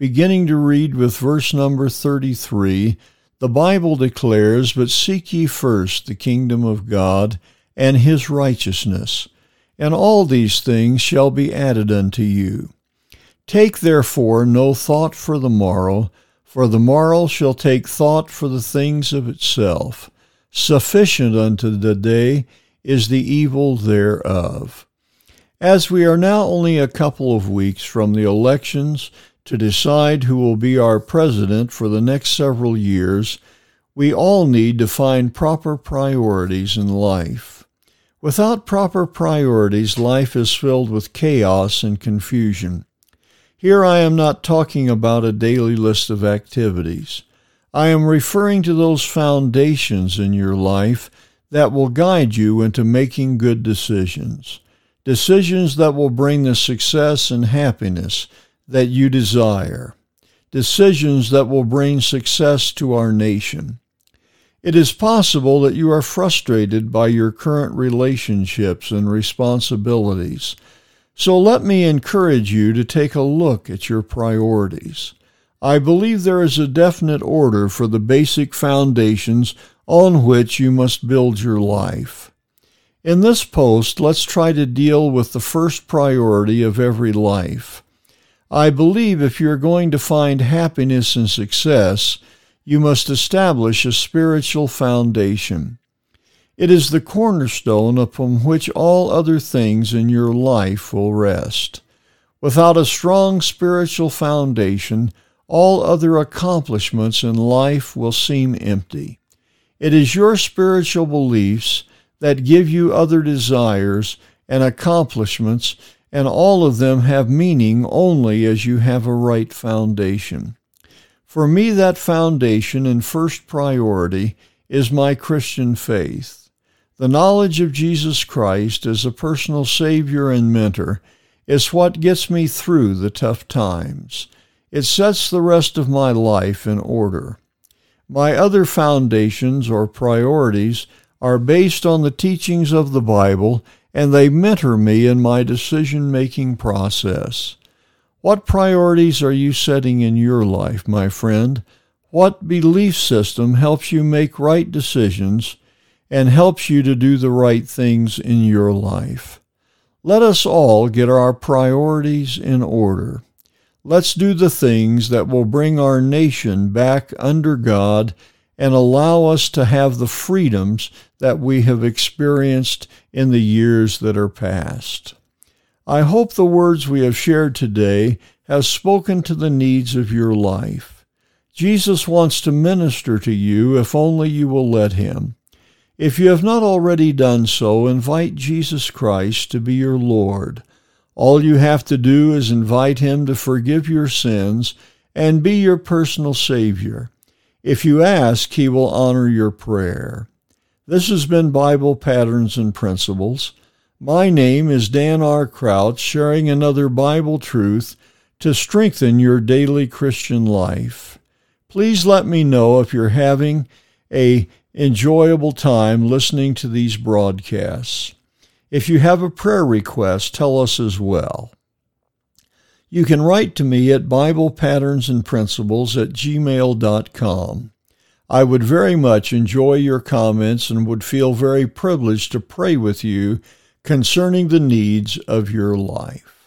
beginning to read with verse number 33, the Bible declares, But seek ye first the kingdom of God and his righteousness, and all these things shall be added unto you. Take therefore no thought for the morrow, for the morrow shall take thought for the things of itself. Sufficient unto the day is the evil thereof. As we are now only a couple of weeks from the elections to decide who will be our president for the next several years, we all need to find proper priorities in life. Without proper priorities, life is filled with chaos and confusion. Here I am not talking about a daily list of activities. I am referring to those foundations in your life that will guide you into making good decisions. Decisions that will bring the success and happiness that you desire, decisions that will bring success to our nation. It is possible that you are frustrated by your current relationships and responsibilities. So let me encourage you to take a look at your priorities. I believe there is a definite order for the basic foundations on which you must build your life. In this post, let's try to deal with the first priority of every life I believe if you're going to find happiness and success, you must establish a spiritual foundation. It is the cornerstone upon which all other things in your life will rest. Without a strong spiritual foundation, all other accomplishments in life will seem empty. It is your spiritual beliefs that give you other desires and accomplishments and all of them have meaning only as you have a right foundation. For me, that foundation and first priority is my Christian faith. The knowledge of Jesus Christ as a personal Savior and mentor is what gets me through the tough times. It sets the rest of my life in order. My other foundations or priorities are based on the teachings of the Bible and they mentor me in my decision making process. What priorities are you setting in your life, my friend? What belief system helps you make right decisions and helps you to do the right things in your life? Let us all get our priorities in order. Let's do the things that will bring our nation back under God and allow us to have the freedoms that we have experienced in the years that are past. I hope the words we have shared today have spoken to the needs of your life. Jesus wants to minister to you if only you will let him. If you have not already done so, invite Jesus Christ to be your Lord. All you have to do is invite him to forgive your sins and be your personal Savior. If you ask, he will honor your prayer. This has been Bible Patterns and Principles. My name is Dan R. Crouch, sharing another Bible truth to strengthen your daily Christian life. Please let me know if you're having a enjoyable time listening to these broadcasts. If you have a prayer request, tell us as well. You can write to me at Bible Patterns and Principles at gmail.com. I would very much enjoy your comments and would feel very privileged to pray with you concerning the needs of your life.